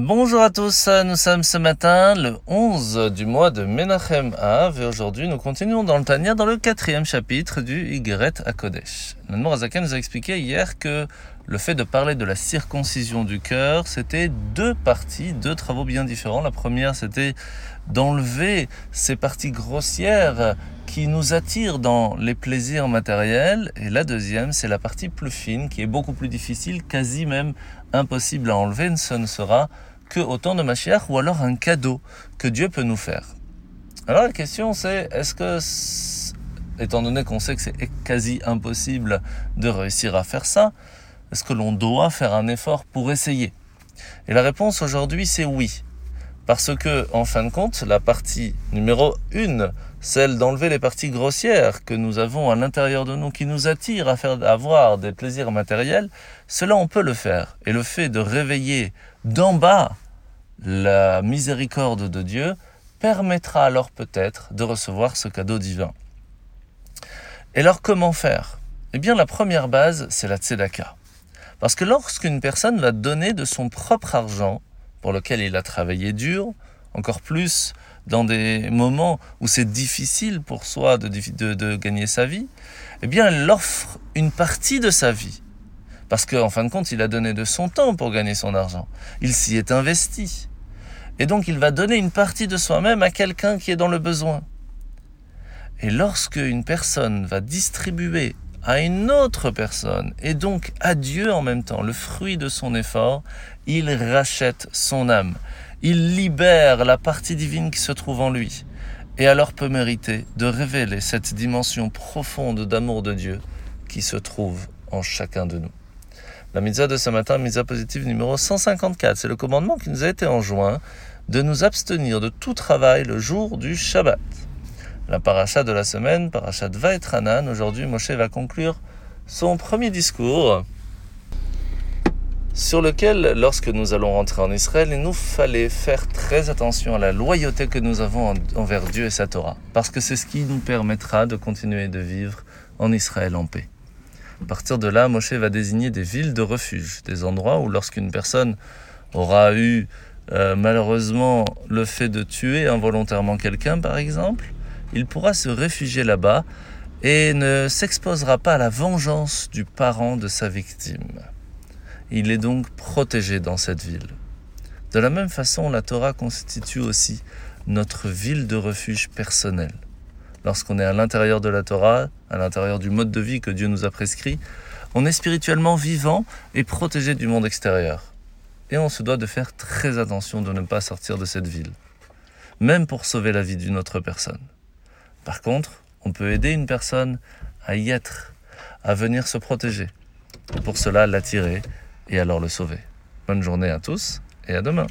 Bonjour à tous, nous sommes ce matin le 11 du mois de Menachem Av et aujourd'hui nous continuons dans le Tania dans le quatrième chapitre du Igeret à Kodesh. Le nous a expliqué hier que le fait de parler de la circoncision du cœur, c'était deux parties, deux travaux bien différents. La première, c'était d'enlever ces parties grossières qui nous attirent dans les plaisirs matériels. Et la deuxième, c'est la partie plus fine, qui est beaucoup plus difficile, quasi même impossible à enlever. Ce ne sera que autant de matière ou alors un cadeau que Dieu peut nous faire. Alors la question c'est, est-ce que, étant donné qu'on sait que c'est quasi impossible de réussir à faire ça, est-ce que l'on doit faire un effort pour essayer? Et la réponse aujourd'hui c'est oui. Parce que, en fin de compte, la partie numéro une, celle d'enlever les parties grossières que nous avons à l'intérieur de nous, qui nous attirent à faire avoir des plaisirs matériels, cela on peut le faire. Et le fait de réveiller d'en bas la miséricorde de Dieu permettra alors peut-être de recevoir ce cadeau divin. Et alors comment faire? Eh bien la première base, c'est la tzedaka. Parce que lorsqu'une personne va donner de son propre argent, pour lequel il a travaillé dur, encore plus dans des moments où c'est difficile pour soi de, gagner sa vie, eh bien, elle offre une partie de sa vie. Parce qu'en fin de compte, il a donné de son temps pour gagner son argent. Il s'y est investi. Et donc, il va donner une partie de soi-même à quelqu'un qui est dans le besoin. Et lorsque une personne va distribuer à une autre personne et donc à Dieu en même temps, le fruit de son effort, il rachète son âme. Il libère la partie divine qui se trouve en lui et alors peut mériter de révéler cette dimension profonde d'amour de Dieu qui se trouve en chacun de nous. La mitzvah de ce matin, mitzvah positive numéro 154, c'est le commandement qui nous a été enjoint de nous abstenir de tout travail le jour du Shabbat la paracha de la semaine, paracha de Vaetranan. Aujourd'hui, Moshe va conclure son premier discours sur lequel, lorsque nous allons rentrer en Israël, il nous fallait faire très attention à la loyauté que nous avons envers Dieu et sa Torah, parce que c'est ce qui nous permettra de continuer de vivre en Israël en paix. À partir de là, Moshe va désigner des villes de refuge, des endroits où lorsqu'une personne aura eu euh, malheureusement le fait de tuer involontairement quelqu'un, par exemple, il pourra se réfugier là-bas et ne s'exposera pas à la vengeance du parent de sa victime. Il est donc protégé dans cette ville. De la même façon, la Torah constitue aussi notre ville de refuge personnel. Lorsqu'on est à l'intérieur de la Torah, à l'intérieur du mode de vie que Dieu nous a prescrit, on est spirituellement vivant et protégé du monde extérieur. Et on se doit de faire très attention de ne pas sortir de cette ville, même pour sauver la vie d'une autre personne. Par contre, on peut aider une personne à y être, à venir se protéger. pour cela, l'attirer et alors le sauver. Bonne journée à tous et à demain.